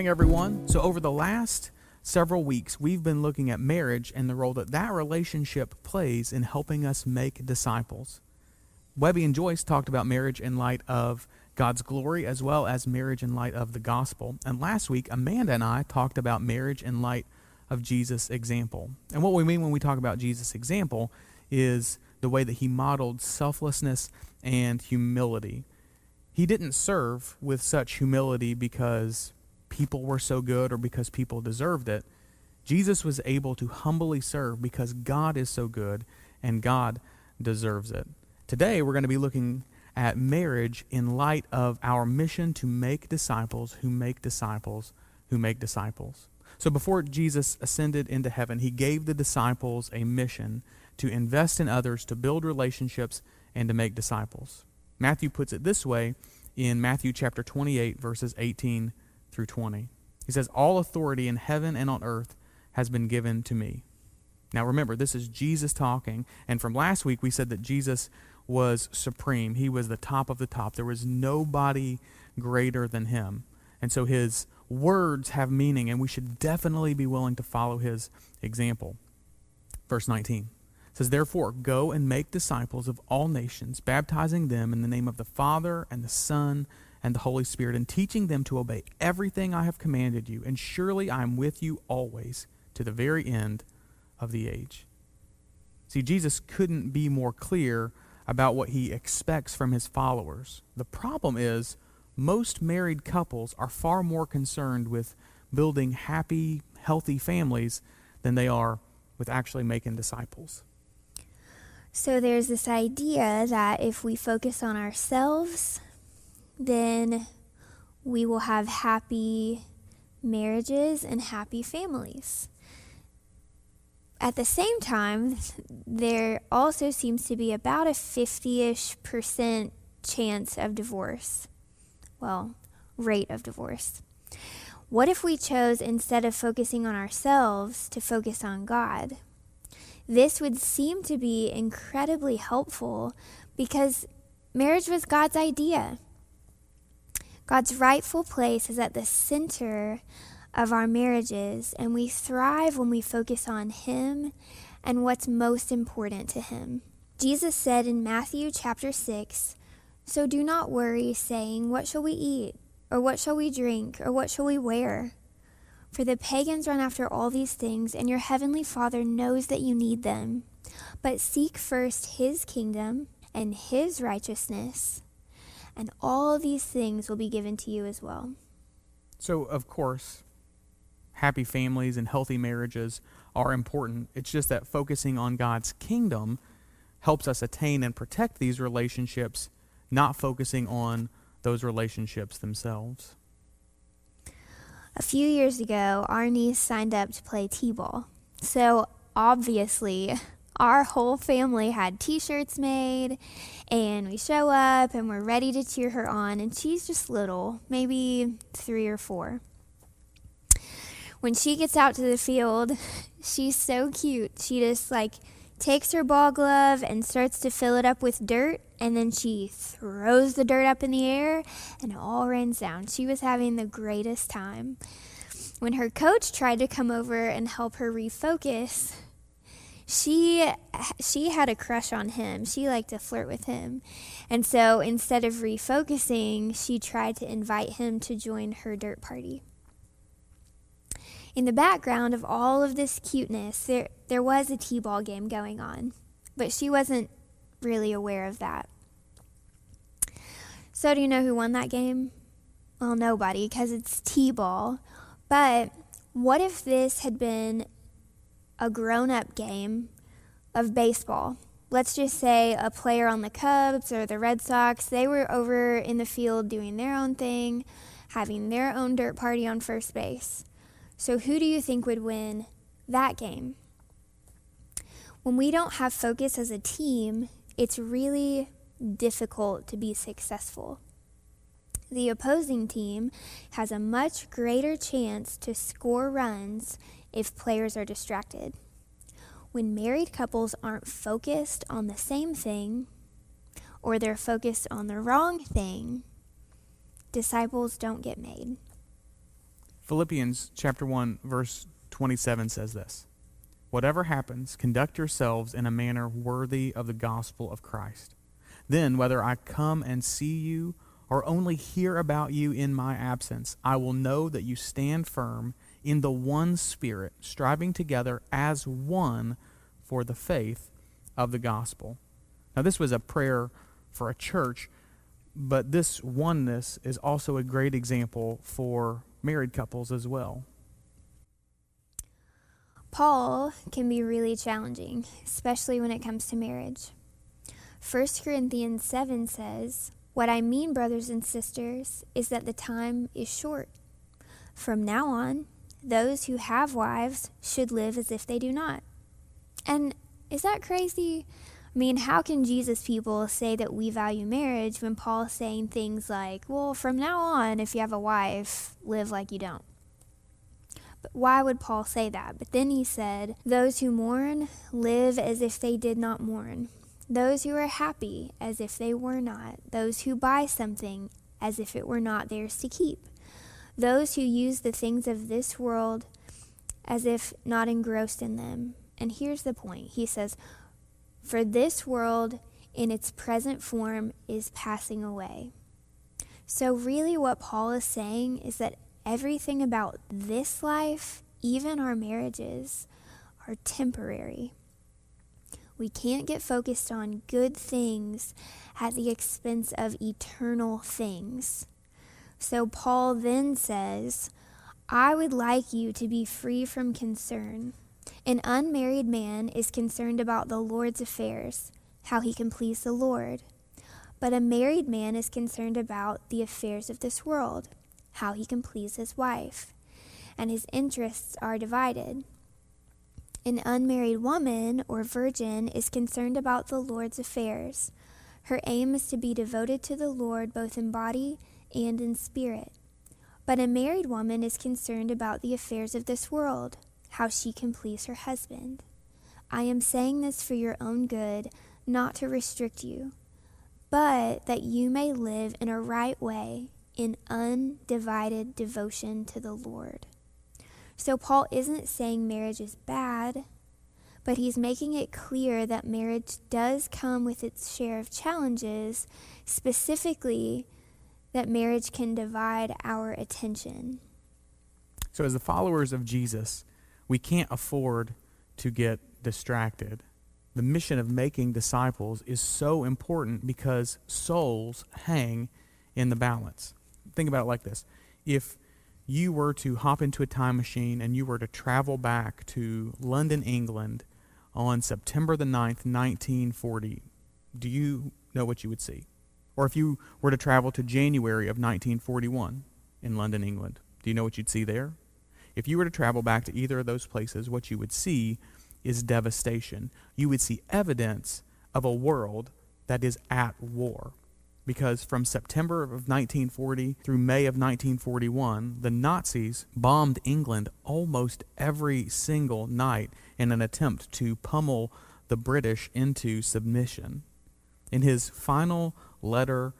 morning, everyone. So, over the last several weeks, we've been looking at marriage and the role that that relationship plays in helping us make disciples. Webby and Joyce talked about marriage in light of God's glory as well as marriage in light of the gospel. And last week, Amanda and I talked about marriage in light of Jesus' example. And what we mean when we talk about Jesus' example is the way that he modeled selflessness and humility. He didn't serve with such humility because people were so good or because people deserved it. Jesus was able to humbly serve because God is so good and God deserves it. Today, we're going to be looking at marriage in light of our mission to make disciples who make disciples who make disciples. So, before Jesus ascended into heaven, he gave the disciples a mission to invest in others, to build relationships, and to make disciples. Matthew puts it this way in Matthew chapter 28, verses 18 through 20. He says, All authority in heaven and on earth has been given to me. Now remember, this is Jesus talking. And from last week, we said that Jesus was supreme. He was the top of the top. There was nobody greater than him. And so his words have meaning, and we should definitely be willing to follow his example. Verse 19 says, Therefore, go and make disciples of all nations, baptizing them in the name of the Father and the Son and the Holy Spirit, and teaching them to obey everything I have commanded you. And surely I am with you always to the very end of the age. See, Jesus couldn't be more clear about what he expects from his followers. The problem is, most married couples are far more concerned with building happy, healthy families than they are with actually making disciples. So there's this idea that if we focus on ourselves, then we will have happy marriages and happy families. At the same time, there also seems to be about a 50 ish percent chance of divorce. Well, rate of divorce. What if we chose, instead of focusing on ourselves, to focus on God? This would seem to be incredibly helpful because marriage was God's idea. God's rightful place is at the center of our marriages, and we thrive when we focus on Him and what's most important to Him. Jesus said in Matthew chapter 6 So do not worry, saying, What shall we eat? Or what shall we drink? Or what shall we wear? For the pagans run after all these things, and your heavenly Father knows that you need them. But seek first his kingdom and his righteousness, and all these things will be given to you as well. So, of course, happy families and healthy marriages are important. It's just that focusing on God's kingdom helps us attain and protect these relationships, not focusing on those relationships themselves. A few years ago, our niece signed up to play T ball. So obviously, our whole family had t shirts made, and we show up and we're ready to cheer her on. And she's just little, maybe three or four. When she gets out to the field, she's so cute. She just like takes her ball glove and starts to fill it up with dirt, and then she throws the dirt up in the air, and it all rains down. She was having the greatest time. When her coach tried to come over and help her refocus, she she had a crush on him. She liked to flirt with him. And so instead of refocusing, she tried to invite him to join her dirt party. In the background of all of this cuteness, there, there was a T ball game going on, but she wasn't really aware of that. So, do you know who won that game? Well, nobody, because it's T ball. But what if this had been a grown up game of baseball? Let's just say a player on the Cubs or the Red Sox, they were over in the field doing their own thing, having their own dirt party on first base. So, who do you think would win that game? When we don't have focus as a team, it's really difficult to be successful. The opposing team has a much greater chance to score runs if players are distracted. When married couples aren't focused on the same thing, or they're focused on the wrong thing, disciples don't get made. Philippians chapter 1 verse 27 says this. Whatever happens, conduct yourselves in a manner worthy of the gospel of Christ. Then, whether I come and see you or only hear about you in my absence, I will know that you stand firm in the one Spirit, striving together as one for the faith of the gospel. Now, this was a prayer for a church, but this oneness is also a great example for married couples as well. Paul can be really challenging, especially when it comes to marriage. 1 Corinthians 7 says, What I mean, brothers and sisters, is that the time is short. From now on, those who have wives should live as if they do not. And is that crazy? I mean, how can Jesus people say that we value marriage when Paul's saying things like, well, from now on, if you have a wife, live like you don't? But why would Paul say that? But then he said, Those who mourn live as if they did not mourn. Those who are happy as if they were not. Those who buy something as if it were not theirs to keep. Those who use the things of this world as if not engrossed in them. And here's the point He says, For this world in its present form is passing away. So, really, what Paul is saying is that everything about this life, even our marriages, are temporary. We can't get focused on good things at the expense of eternal things. So Paul then says, I would like you to be free from concern. An unmarried man is concerned about the Lord's affairs, how he can please the Lord. But a married man is concerned about the affairs of this world how he can please his wife, and his interests are divided. An unmarried woman or virgin is concerned about the Lord's affairs. Her aim is to be devoted to the Lord both in body and in spirit. But a married woman is concerned about the affairs of this world, how she can please her husband. I am saying this for your own good, not to restrict you, but that you may live in a right way in undivided devotion to the Lord. So, Paul isn't saying marriage is bad, but he's making it clear that marriage does come with its share of challenges, specifically, that marriage can divide our attention. So, as the followers of Jesus, we can't afford to get distracted. The mission of making disciples is so important because souls hang in the balance think about it like this. If you were to hop into a time machine and you were to travel back to London, England on September the 9th, 1940, do you know what you would see? Or if you were to travel to January of 1941 in London, England, do you know what you'd see there? If you were to travel back to either of those places, what you would see is devastation. You would see evidence of a world that is at war because from September of 1940 through May of 1941, the Nazis bombed England almost every single night in an attempt to pummel the British into submission. In his final letter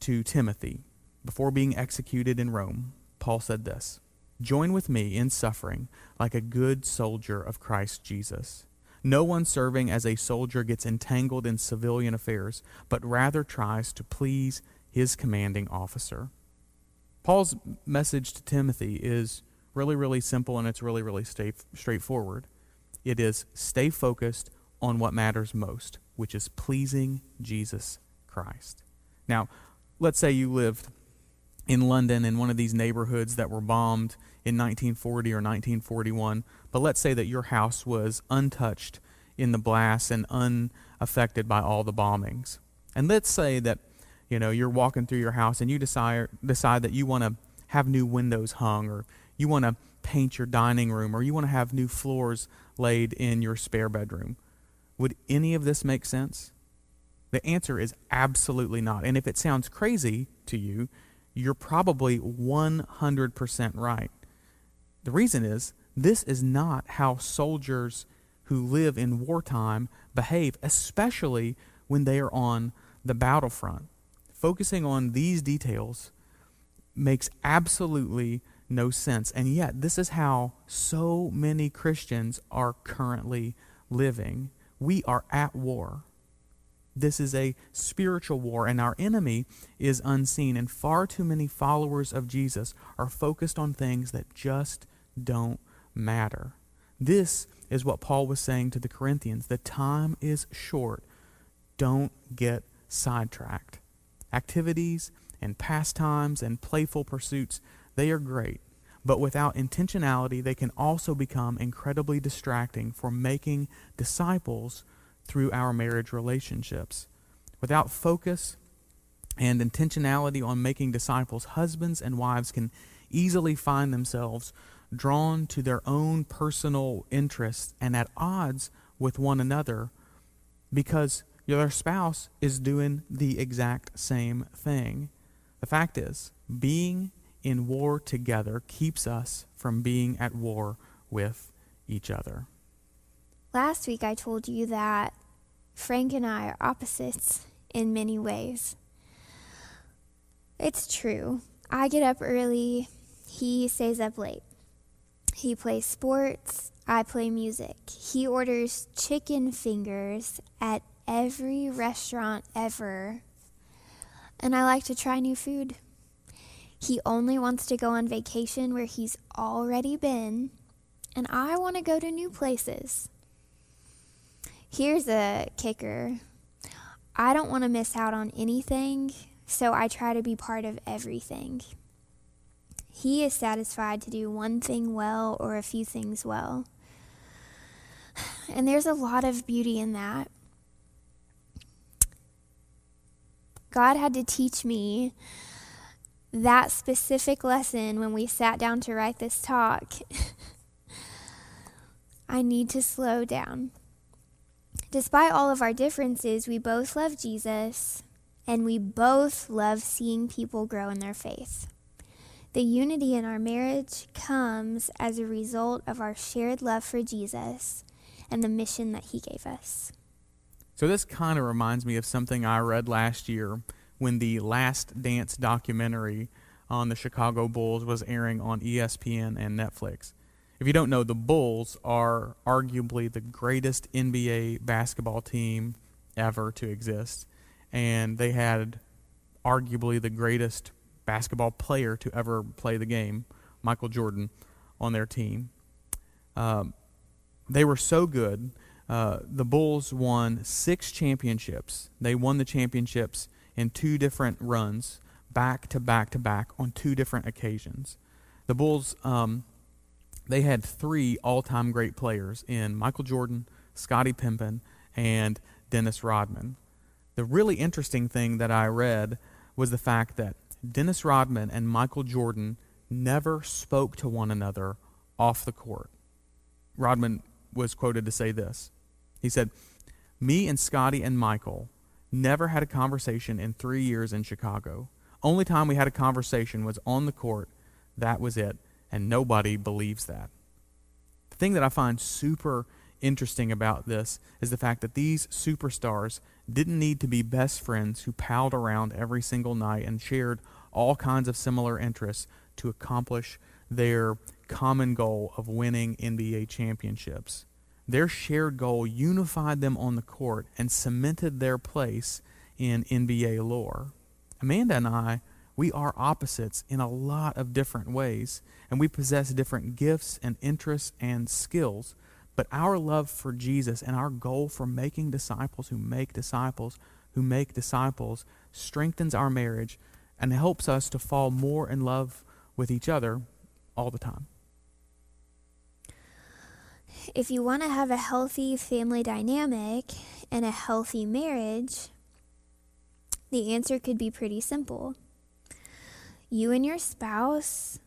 to Timothy, before being executed in Rome, Paul said this Join with me in suffering like a good soldier of Christ Jesus. No one serving as a soldier gets entangled in civilian affairs, but rather tries to please his commanding officer. Paul's message to Timothy is really, really simple and it's really, really straight straightforward. It is stay focused on what matters most, which is pleasing Jesus Christ. Now, let's say you lived in London in one of these neighborhoods that were bombed in 1940 or 1941. But let's say that your house was untouched in the blast and unaffected by all the bombings. And let's say that you know you're walking through your house and you decide decide that you want to have new windows hung or you want to paint your dining room or you want to have new floors laid in your spare bedroom. Would any of this make sense? The answer is absolutely not. And if it sounds crazy to you, you're probably 100% right. The reason is this is not how soldiers who live in wartime behave, especially when they are on the battlefront. Focusing on these details makes absolutely no sense. And yet, this is how so many Christians are currently living. We are at war. This is a spiritual war, and our enemy is unseen. And far too many followers of Jesus are focused on things that just don't matter. This is what Paul was saying to the Corinthians. The time is short. Don't get sidetracked. Activities and pastimes and playful pursuits, they are great. But without intentionality, they can also become incredibly distracting for making disciples through our marriage relationships. Without focus and intentionality on making disciples, husbands and wives can easily find themselves drawn to their own personal interests and at odds with one another because your spouse is doing the exact same thing. The fact is, being in war together keeps us from being at war with each other. Last week I told you that Frank and I are opposites in many ways. It's true. I get up early, he stays up late. He plays sports, I play music. He orders chicken fingers at every restaurant ever. And I like to try new food. He only wants to go on vacation where he's already been, and I want to go to new places. Here's a kicker I don't want to miss out on anything, so I try to be part of everything. He is satisfied to do one thing well or a few things well. And there's a lot of beauty in that. God had to teach me that specific lesson when we sat down to write this talk. I need to slow down. Despite all of our differences, we both love Jesus and we both love seeing people grow in their faith. The unity in our marriage comes as a result of our shared love for Jesus and the mission that he gave us. So, this kind of reminds me of something I read last year when the Last Dance documentary on the Chicago Bulls was airing on ESPN and Netflix. If you don't know, the Bulls are arguably the greatest NBA basketball team ever to exist. And they had arguably the greatest basketball player to ever play the game, Michael Jordan, on their team. Um, they were so good. Uh, the Bulls won six championships. They won the championships in two different runs, back to back to back, on two different occasions. The Bulls, um, they had three all-time great players in Michael Jordan, Scottie Pippen, and Dennis Rodman. The really interesting thing that I read was the fact that Dennis Rodman and Michael Jordan never spoke to one another off the court. Rodman was quoted to say this. He said, Me and Scottie and Michael never had a conversation in three years in Chicago. Only time we had a conversation was on the court. That was it. And nobody believes that. The thing that I find super interesting about this is the fact that these superstars didn't need to be best friends who palled around every single night and shared all kinds of similar interests to accomplish their common goal of winning NBA championships. Their shared goal unified them on the court and cemented their place in NBA lore. Amanda and I, we are opposites in a lot of different ways, and we possess different gifts and interests and skills. But our love for Jesus and our goal for making disciples who make disciples who make disciples strengthens our marriage and helps us to fall more in love with each other all the time. If you want to have a healthy family dynamic and a healthy marriage, the answer could be pretty simple. You and your spouse,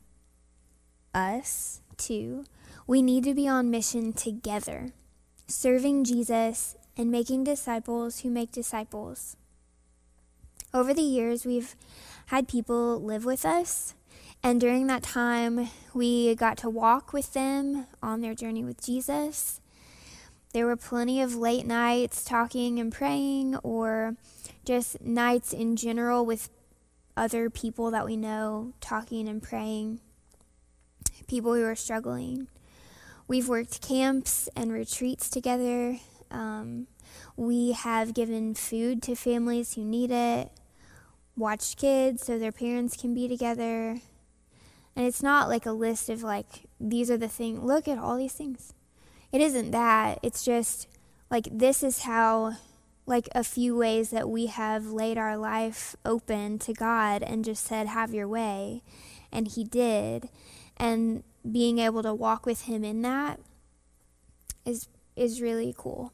us too, we need to be on mission together, serving Jesus and making disciples who make disciples. Over the years, we've had people live with us. And during that time, we got to walk with them on their journey with Jesus. There were plenty of late nights talking and praying, or just nights in general with other people that we know talking and praying. people who are struggling. We've worked camps and retreats together. Um, we have given food to families who need it, watched kids so their parents can be together. And it's not like a list of like, these are the things, look at all these things. It isn't that. It's just like, this is how, like, a few ways that we have laid our life open to God and just said, have your way. And He did. And being able to walk with Him in that is, is really cool.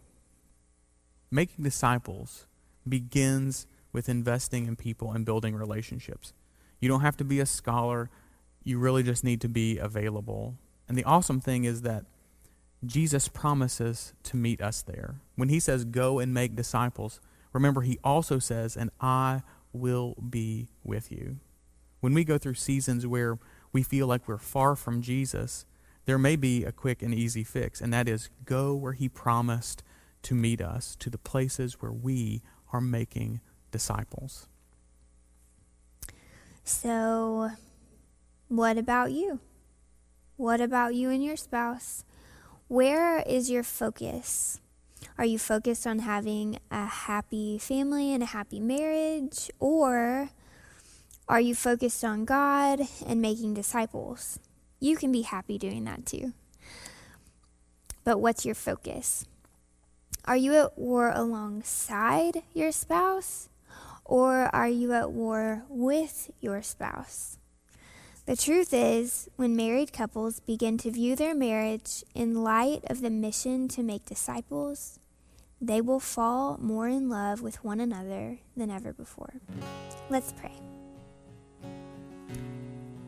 Making disciples begins with investing in people and building relationships. You don't have to be a scholar, you really just need to be available. And the awesome thing is that Jesus promises to meet us there. When he says, Go and make disciples, remember, he also says, And I will be with you. When we go through seasons where we feel like we're far from Jesus, there may be a quick and easy fix, and that is go where he promised to meet us, to the places where we are making disciples. So, what about you? What about you and your spouse? Where is your focus? Are you focused on having a happy family and a happy marriage? Or are you focused on God and making disciples? You can be happy doing that too. But what's your focus? Are you at war alongside your spouse? Or are you at war with your spouse? The truth is, when married couples begin to view their marriage in light of the mission to make disciples, they will fall more in love with one another than ever before. Let's pray.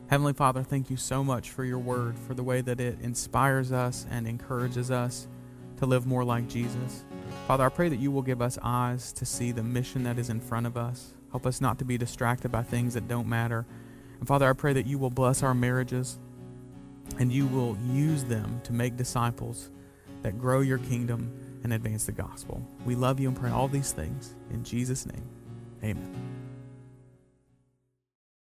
Heavenly Father, thank you so much for your word, for the way that it inspires us and encourages us to live more like Jesus. Father, I pray that you will give us eyes to see the mission that is in front of us. Help us not to be distracted by things that don't matter and Father, I pray that you will bless our marriages and you will use them to make disciples that grow your kingdom and advance the gospel. We love you and pray all these things in Jesus' name. Amen.